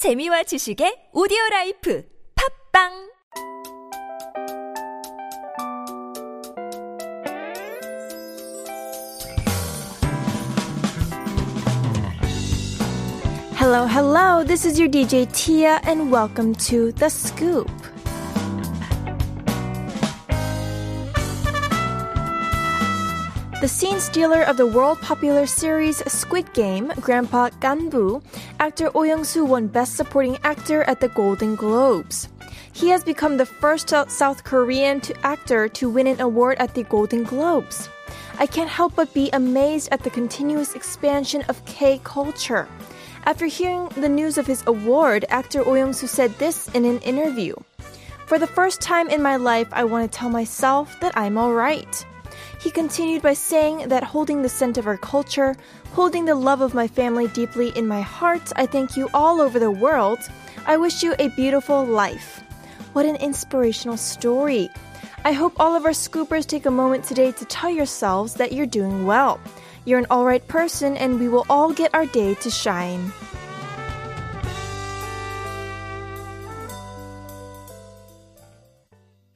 재미와 지식의 오디오 라이프 팝빵 Hello, hello. This is your DJ Tia, and welcome to The Scoop. The scene stealer of the world popular series Squid Game, Grandpa Ganbu, actor Oh Young-soo won Best Supporting Actor at the Golden Globes. He has become the first South Korean to actor to win an award at the Golden Globes. I can't help but be amazed at the continuous expansion of K culture. After hearing the news of his award, actor Oh Young-soo said this in an interview. For the first time in my life, I want to tell myself that I'm alright. He continued by saying that holding the scent of our culture, holding the love of my family deeply in my heart, I thank you all over the world. I wish you a beautiful life. What an inspirational story. I hope all of our scoopers take a moment today to tell yourselves that you're doing well. You're an alright person, and we will all get our day to shine.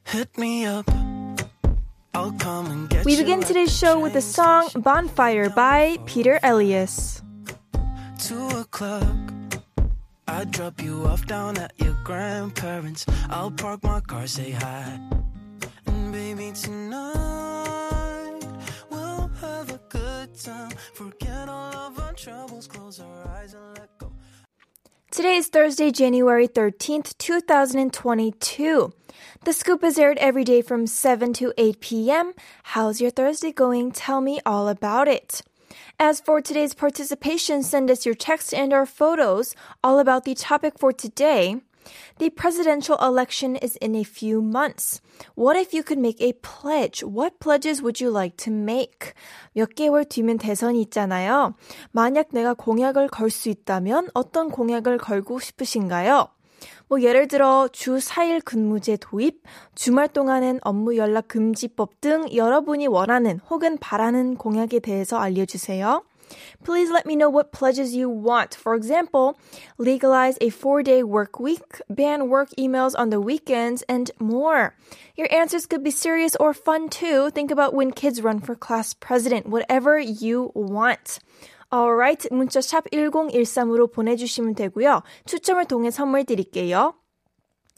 Hit me up. We begin today's show with the song. Bonfire by Peder Elias. Two o'clock. I drop you off down at your grandparents. I'll park my car, say hi. And baby, tonight we'll have a good time. Forget all of our troubles, close our eyes and. Today is Thursday, January 13th, 2022. The scoop is aired every day from 7 to 8 p.m. How's your Thursday going? Tell me all about it. As for today's participation, send us your text and our photos all about the topic for today. The presidential election is in a few months. What if you could make a pledge? What pledges would you like to make? 몇 개월 뒤면 대선이 있잖아요. 만약 내가 공약을 걸 수 있다면 어떤 공약을 걸고 싶으신가요? 뭐 예를 들어 주 4일 근무제 도입, 주말 동안엔 업무 연락 금지법 등 여러분이 원하는 혹은 바라는 공약에 대해서 알려주세요. Please let me know what pledges you want. For example, legalize a four day work week, ban work emails on the weekends, and more. Your answers could be serious or fun too. Think about when kids run for class president, whatever you want. Alright, 문자 샵 1013으로 보내주시면 되고요. 추첨을 통해 선물 드릴게요.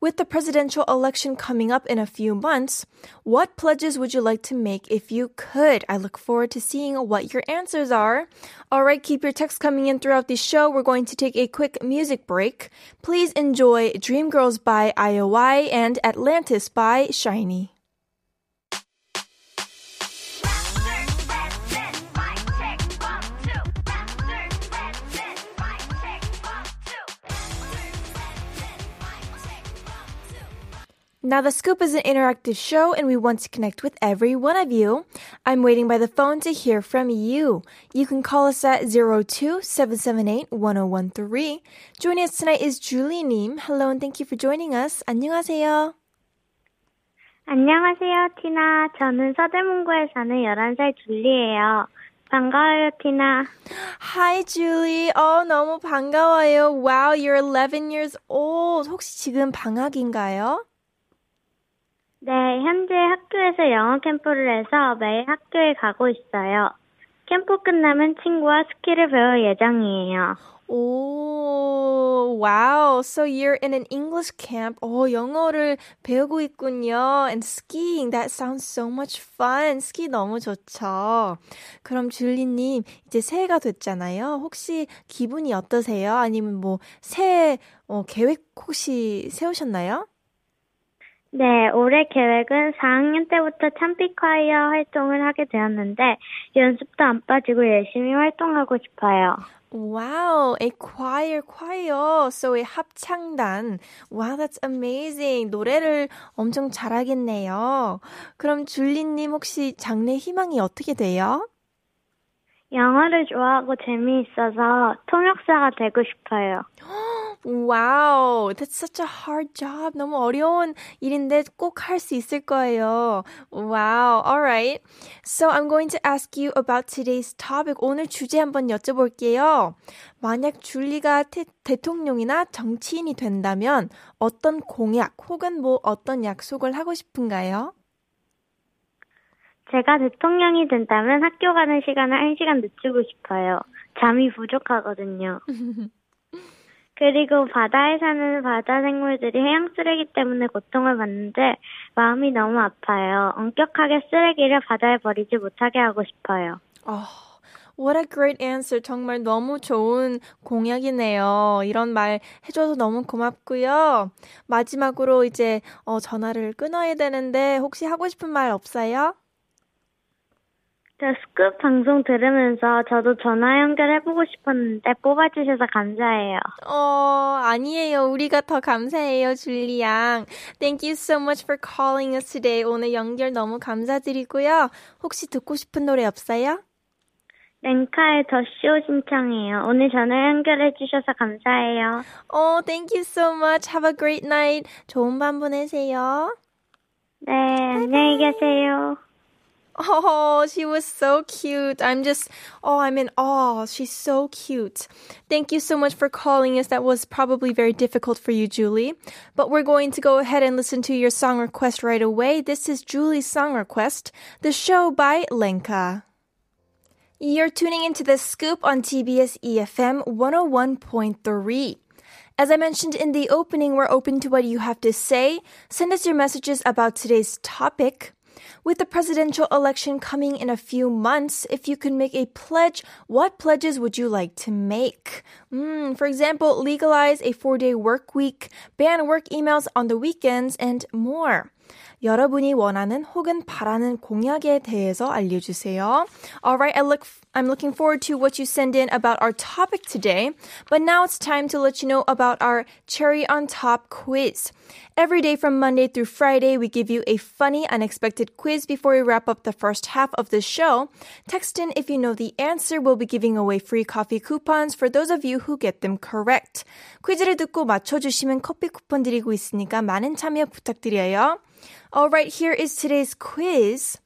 with the presidential election coming up in a few months, what pledges would you like to make if you could? I look forward to seeing what your answers are. All right, keep your texts coming in throughout the show. We're going to take a quick music break. Please enjoy Dreamgirls by IOI and Atlantis by SHINee. Now, The Scoop is an interactive show and we want to connect with every one of you. I'm waiting by the phone to hear from you. You can call us at 02-778-1013. Joining us tonight is Julie Nim. Hello and thank you for joining us. 안녕하세요. 안녕하세요, 티나. 저는 서대문구에 사는 11살 줄리예요. 반가워요, 티나. Hi, Julie. 어, 너무 반가워요. Wow, you're 11 years old. 혹시 지금 방학인가요? 네, 현재 학교에서 영어 캠프를 해서 매일 학교에 가고 있어요. 캠프 끝나면 친구와 스키를 배울 예정이에요. 오, wow. So you're in an English camp. 어, 영어를 배우고 있군요. And skiing, that sounds so much fun. 스키 너무 좋죠. 그럼 줄리님, 이제 새해가 됐잖아요. 혹시 기분이 어떠세요? 아니면 뭐, 새해 어, 계획 혹시 세우셨나요? 네, 올해 계획은 4학년 때부터 참피콰이어 활동을 하게 되었는데 연습도 안 빠지고 열심히 활동하고 싶어요. Wow, a choir, choir. So a 합창단. Wow, that's amazing. 노래를 엄청 잘하겠네요. 그럼 줄리님 혹시 장래 희망이 어떻게 돼요? 영어를 좋아하고 재미있어서 통역사가 되고 싶어요. Wow, that's such a hard job. 너무 어려운 일인데 꼭 할 수 있을 거예요. Wow, alright. So I'm going to ask you about today's topic. 오늘 주제 한번 여쭤볼게요. 만약 줄리가 태, 대통령이나 정치인이 된다면 어떤 공약 혹은 뭐 어떤 약속을 하고 싶은가요? 제가 대통령이 된다면 학교 가는 시간을 1시간 늦추고 싶어요. 잠이 부족하거든요. 그리고 바다에 사는 바다 생물들이 해양 쓰레기 때문에 고통을 받는데 마음이 너무 아파요. 엄격하게 쓰레기를 바다에 버리지 못하게 하고 싶어요. Oh, what a great answer. 정말 너무 좋은 공약이네요. 이런 말 해줘서 너무 고맙고요. 마지막으로 이제 어, 전화를 끊어야 되는데 혹시 하고 싶은 말 없어요? 저 스쿱 방송 들으면서 저도 전화 연결해보고 싶었는데 뽑아주셔서 감사해요. 어, 아니에요. 우리가 더 감사해요, 줄리 양. Thank you so much for calling us today. 오늘 연결 너무 감사드리고요. 혹시 듣고 싶은 노래 없어요? 랭카의 더쇼 신청해요. 오늘 전화 연결해주셔서 감사해요. 어, thank you so much. Have a great night. 좋은 밤 보내세요. 네, 안녕히 계세요. Oh, she was so cute. I'm just, oh, I'm in awe. She's so cute. Thank you so much for calling us. That was probably very difficult for you, Julie. But we're going to go ahead and listen to your song request right away. This is Julie's song request, The Show by Lenka. You're tuning into the scoop on TBS EFM 101.3. As I mentioned in the opening, we're open to what you have to say. Send us your messages about today's topic. With the presidential election coming in a few months, if you could make a pledge, what pledges would you like to make? Mm, for example, legalize a four day work week, ban work emails on the weekends, and more. 여러분이 원하는 혹은 바라는 공약에 대해서 알려주세요. Alright, I look, I'm looking forward to what you send in about our topic today. But now it's time to let you know about our cherry on top quiz. Every day from Monday through Friday, we give you a funny, unexpected quiz before we wrap up the first half of the show. Text in if you know the answer. We'll be giving away free coffee coupons for those of you who get them correct. 퀴즈를 듣고 맞춰주시면 커피 쿠폰 드리고 있으니까 많은 참여 부탁드려요. Alright, here is today's quiz.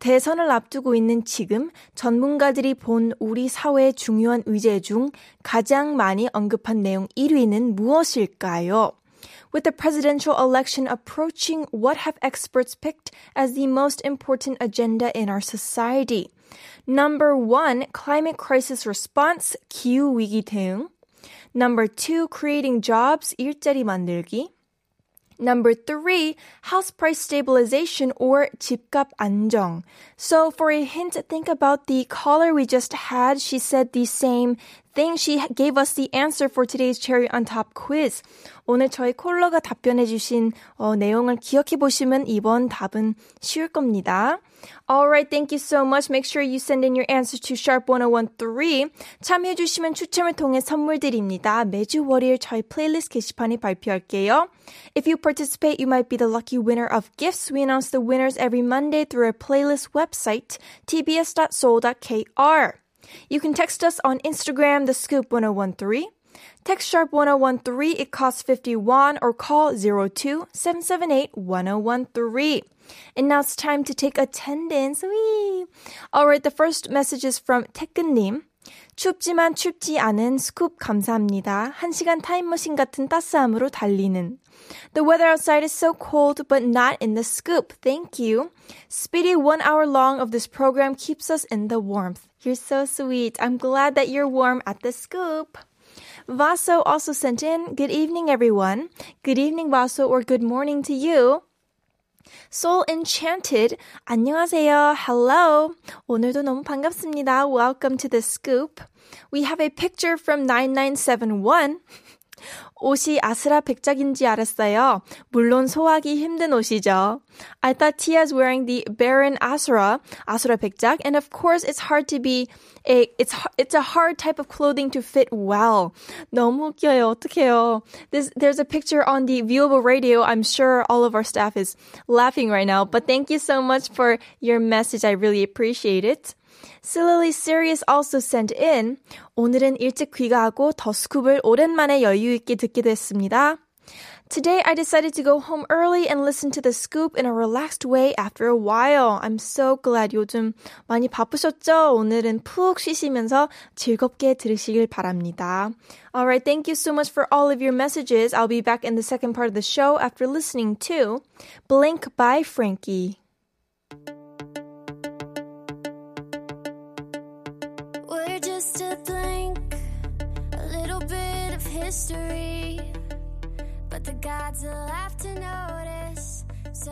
대선을 앞두고 있는 지금 전문가들이 본 우리 사회의 중요한 의제 중 가장 많이 언급한 내용 1위는 무엇일까요? With the presidential election approaching, what have experts picked as the most important agenda in our society? Number one, climate crisis response, 기후 위기 대응. Number two, creating jobs, 일자리 만들기. Number three, house price stabilization or 집값 안정. So for a hint, think about the caller we just had. She said the same thing she gave us the answer for today's cherry on top quiz. 오늘 저희 콜러가 답변해 주신 어, 내용을 기억해 보시면 이번 답은 쉬울 겁니다. Alright, thank you so much. Make sure you send in your answer to sharp1013. 참여해 주시면 추첨을 통해 선물 드립니다. 매주 월요일 저희 플레이리스트 게시판에 발표할게요. If you participate, you might be the lucky winner of gifts. We announce the winners every Monday through our playlist website, tbs.seoul.kr. You can text us on Instagram, the scoop 1013. Text sharp 1013, it costs 51, or call 02 778 1013. And now it's time to take attendance. Wee. Alright, the first message is from 태근님. 춥지만 춥지 않은 스쿱 감사합니다. 한 시간 타임머신 같은 따스함으로 달리는. The weather outside is so cold, but not in the scoop. Thank you. Speedy one hour long of this program keeps us in the warmth. You're so sweet. I'm glad that you're warm at the scoop. Vaso also sent in, Good evening, everyone. Good evening, Vaso, or good morning to you. Soul Enchanted, 안녕하세요. Hello. 오늘도 너무 반갑습니다. Welcome to the scoop. We have a picture from 9971. 옷이 아스라 백작인지 알았어요. 물론 소화하기 힘든 옷이죠. I thought Tia's wearing the Baron Asura, Asura 백작, and of course it's hard to be a, it's, it's a hard type of clothing to fit well. 너무 웃겨요. 어떡해요. This, there's a picture on the viewable radio. I'm sure all of our staff is laughing right now, but thank you so much for your message. I really appreciate it. Silly Serious also sent in 오늘은 일찍 귀가하고 더 스쿱을 오랜만에 여유 있게 듣게 됐습니다. Today I decided to go home early and listen to the scoop in a relaxed way after a while. I'm so glad 요즘 많이 바쁘셨죠? 오늘은 푹 쉬시면서 즐겁게 들으시길 바랍니다. Alright, thank you so much for all of your messages. I'll be back in the second part of the show after listening to Blink by Frankie.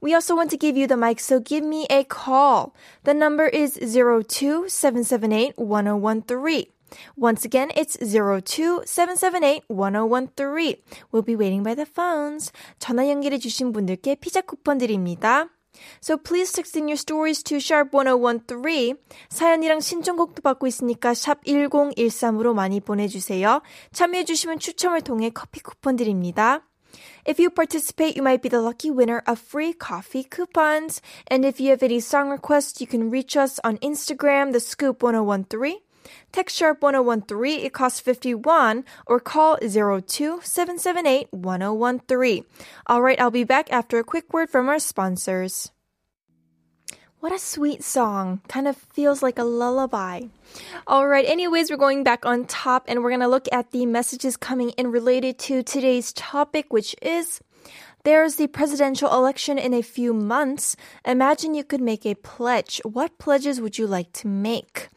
We also want to give you the mic, so give me a call. The number is 02-778-1013. Once again, it's 02-778-1013. We'll be waiting by the phones. 전화 연결해 주신 분들께 피자 쿠폰 드립니다. So please text in your stories to sharp1013. 사연이랑 신청곡도 받고 있으니까 샵 1013으로 많이 보내주세요. 참여해주시면 추첨을 통해 커피 쿠폰 드립니다. If you participate, you might be the lucky winner of free coffee coupons. And if you have any song requests, you can reach us on Instagram, the scoop 1013. Text sharp 1013, it costs 51, or call 02 778 1013. Alright, I'll be back after a quick word from our sponsors. What a sweet song. Kind of feels like a lullaby. All right. Anyways, we're going back on top and we're going to look at the messages coming in related to today's topic, which is there's the presidential election in a few months. Imagine you could make a pledge. What pledges would you like to make?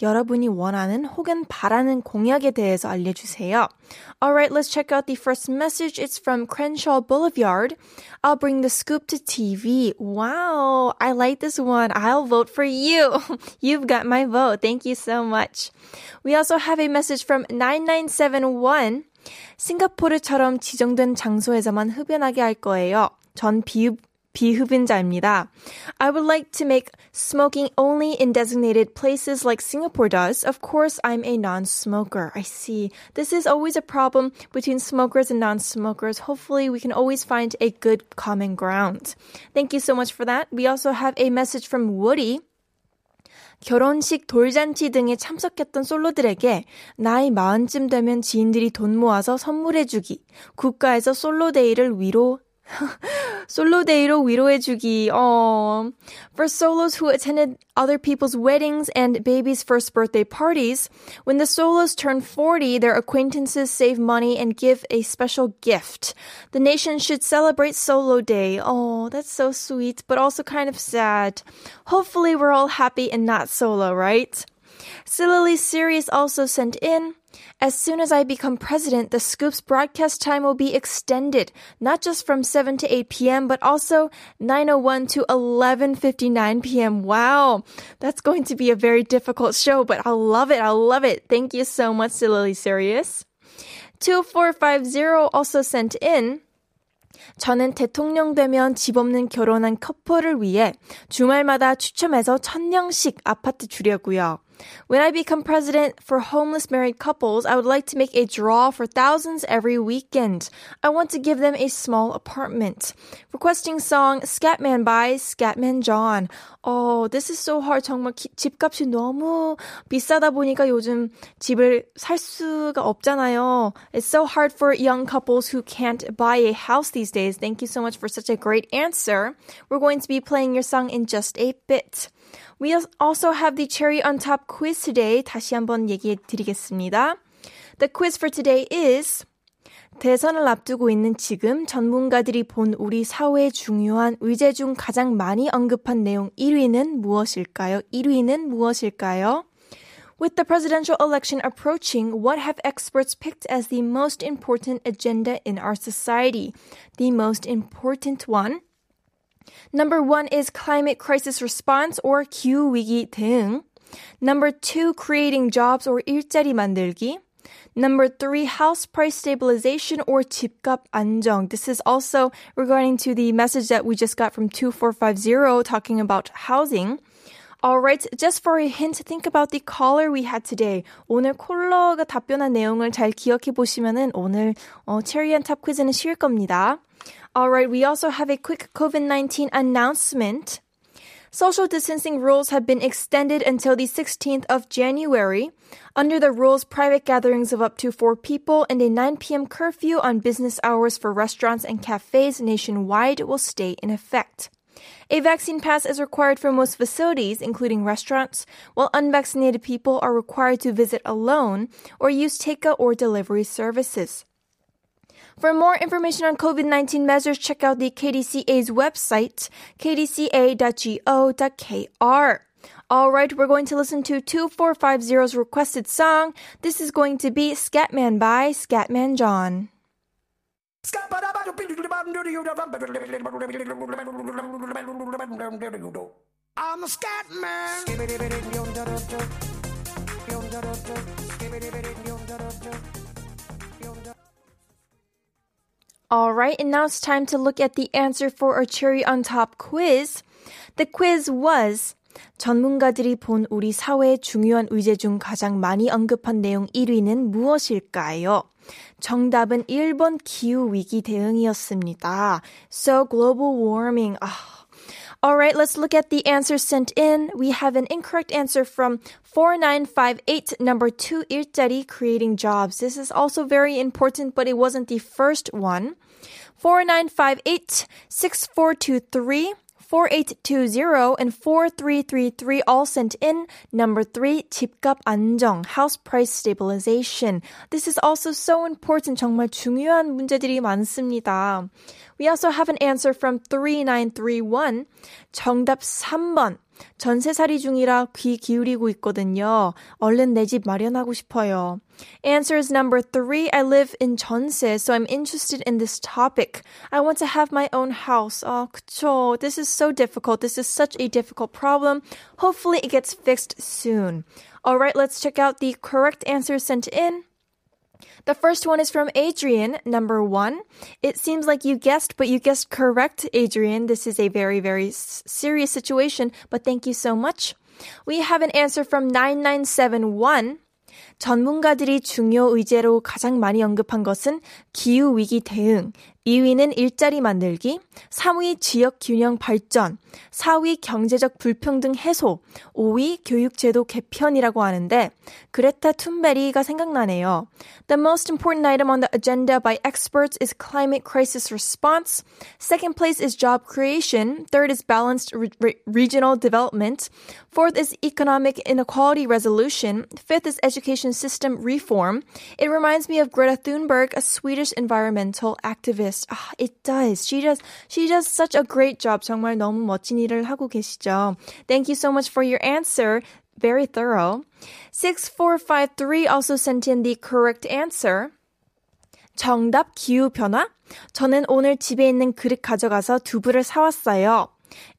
여러분이 원하는 혹은 바라는 공약에 대해서 알려주세요. Alright, let's check out the first message. It's from Crenshaw Boulevard. I'll bring the scoop to TV. Wow, I like this one. I'll vote for you. You've got my vote. Thank you so much. We also have a message from 9971. 싱가포르처럼 지정된 장소에서만 흡연하게 할 거예요. 전 비흡, 비흡연자입니다. I would like to make smoking only in designated places like Singapore does. Of course, I'm a non-smoker. I see. This is always a problem between smokers and non-smokers. Hopefully, we can always find a good common ground. Thank you so much for that. We also have a message from Woody. 결혼식, 돌잔치 등에 참석했던 솔로들에게 나이 마흔쯤 되면 지인들이 돈 모아서 선물해주기, 국가에서 솔로데이를 위로 솔로데이로 위로해주기. Oh. For solos who attended other people's weddings and babies' first birthday parties, when the solos turn 40, their acquaintances save money and give a special gift. The nation should celebrate Solo Day. Oh, that's so sweet, but also kind of sad. Hopefully we're all happy and not solo, right? Sillily Serious also sent in, as soon as I become president, the Scoop's broadcast time will be extended, not just from 7 to 8 p.m., but also 9.01 to 11.59 p.m. Wow. That's going to be a very difficult show, but I'll love it. I'll love it. Thank you so much, Silly Serious. 2450 also sent in, 저는 대통령 되면 집 없는 결혼한 커플을 위해 주말마다 추첨해서 천명씩 아파트 주려고요. When I become president for homeless married couples, I would like to make a draw for thousands every weekend. I want to give them a small apartment. Requesting song Scatman by Scatman John. Oh, this is so hard. 정말 기, 집값이 너무 비싸다 보니까 요즘 집을 살 수가 없잖아요. It's so hard for young couples who can't buy a house these days. Thank you so much for such a great answer. We're going to be playing your song in just a bit. We also have the cherry on top quiz today. 다시 한번 얘기해 드리겠습니다. The quiz for today is 대선을 앞두고 있는 지금 전문가들이 본 우리 사회에 중요한 의제 중 가장 많이 언급한 내용 1위는 무엇일까요? 1위는 무엇일까요? With the presidential election approaching, what have experts picked as the most important agenda in our society? The most important one? Number one is climate crisis response or 기후위기 대응. Number two, creating jobs or 일자리 만들기. Number three, house price stabilization or 집값 안정. This is also regarding to the message that we just got from 2450 talking about housing. Alright, just for a hint, think about the caller we had today. 오늘 콜러가 답변한 내용을 잘 기억해 보시면은 오늘 어, 체리한 탑 퀴즈는 쉬울 겁니다. Alright, we also have a quick COVID-19 announcement. Social distancing rules have been extended until the 16th of January. Under the rules, private gatherings of up to four people and a 9 p.m. curfew on business hours for restaurants and cafes nationwide will stay in effect. A vaccine pass is required for most facilities, including restaurants, while unvaccinated people are required to visit alone or use takeout or delivery services. For more information on COVID 19 measures, check out the KDCA's website, kdca.go.kr. All right, we're going to listen to 2450's requested song. This is going to be Scatman by Scatman John. I'm a scat man. All right, and now it's time to look at the answer for our cherry on top quiz. The quiz was 전문가들이 본 우리 사회의 중요한 의제 중 가장 많이 언급한 내용 1위는 무엇일까요? 정답은 1번 기후 위기 대응이었습니다. So global warming. 아, all right, let's look at the answers sent in. We have an incorrect answer from 4958, number two, 일자리, creating jobs. This is also very important, but it wasn't the first one. 4958, 6423, 4820 and 4333 all sent in. Number three, 집값 안정, house price stabilization. This is also so important. 정말 중요한 문제들이 많습니다. We also have an answer from 3931. 정답 3번. 전세살이 중이라 귀 기울이고 있거든요. 얼른 내 집 마련하고 싶어요. Answer is number three. I live in 전세, so I'm interested in this topic. I want to have my own house. 아, 그쵸. This is so difficult. This is such a difficult problem. Hopefully it gets fixed soon. Alright, let's check out the correct answers sent in. The first one is from Adrian, number one. It seems like you guessed, but you guessed correct, Adrian. This is a very, very serious situation, but thank you so much. We have an answer from 9971. 전문가들이 중요 의제로 가장 많이 언급한 것은 기후 위기 대응, 2위는 일자리 만들기, 3위 지역 균형 발전, 4위 경제적 불평등 해소, 5위 교육제도 개편이라고 하는데 그레타 툰베리가 생각나네요. The most important item on the agenda by experts is climate crisis response. Second place is job creation. Third is balanced re- regional development. Fourth is economic inequality resolution. Fifth is education system reform. It reminds me of Greta Thunberg, a Swedish environmental activist. Ah, it does. She does. She does such a great job. 정말 너무 멋진 일을 하고 계시죠. Thank you so much for your answer. Very thorough. 6453 also sent in the correct answer. 정답 기후변화? 저는 오늘 집에 있는 그릇 가져가서 두부를 사왔어요.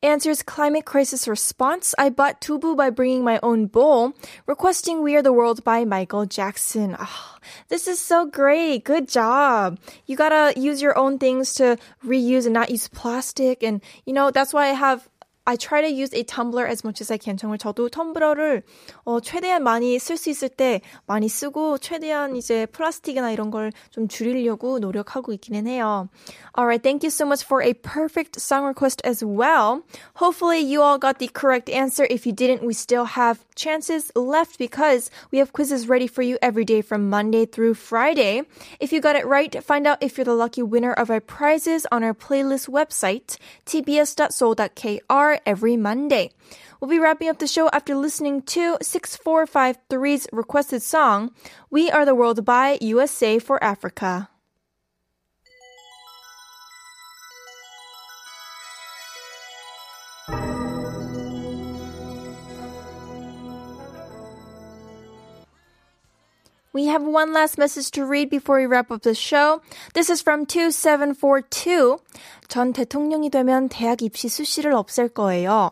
Answers climate crisis response. I bought tubu by bringing my own bowl. Requesting We Are the World by Michael Jackson. Oh, this is so great. Good job. You gotta use your own things to reuse and not use plastic. And, you know, that's why I have I try to use a tumbler as much as I can. 정말 저도 텀블러를 어, 최대한 많이 쓸 수 있을 때 많이 쓰고 최대한 이제 플라스틱이나 이런 걸 좀 줄이려고 노력하고 있기는 해요. Alright, thank you so much for a perfect song request as well. Hopefully you all got the correct answer. If you didn't, we still have chances left because we have quizzes ready for you every day from Monday through Friday. If you got it right, find out if you're the lucky winner of our prizes on our playlist website, tbs.seoul.kr every Monday. We'll be wrapping up the show after listening to 6453's requested song, We Are the World by USA for Africa. We have one last message to read before we wrap up the show. This is from 2742. 전 대통령이 되면 대학 입시 수시를 없앨 거예요.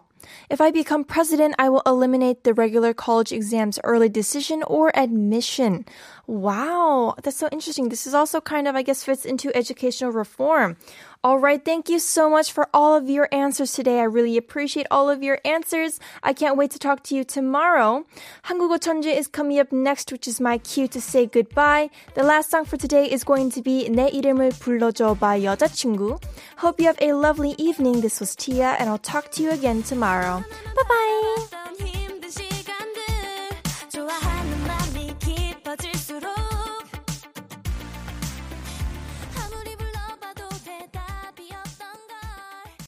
If I become president, I will eliminate the regular college exams early decision or admission. Wow, that's so interesting. This is also kind of, I guess, fits into educational reform. All right, thank you so much for all of your answers today. I really appreciate all of your answers. I can't wait to talk to you tomorrow. 한국어 천재 is coming up next, which is my cue to say goodbye. The last song for today is going to be 내 이름을 불러줘 by 여자친구. Hope you have a lovely evening. This was Tia, and I'll talk to you again tomorrow. Bye bye.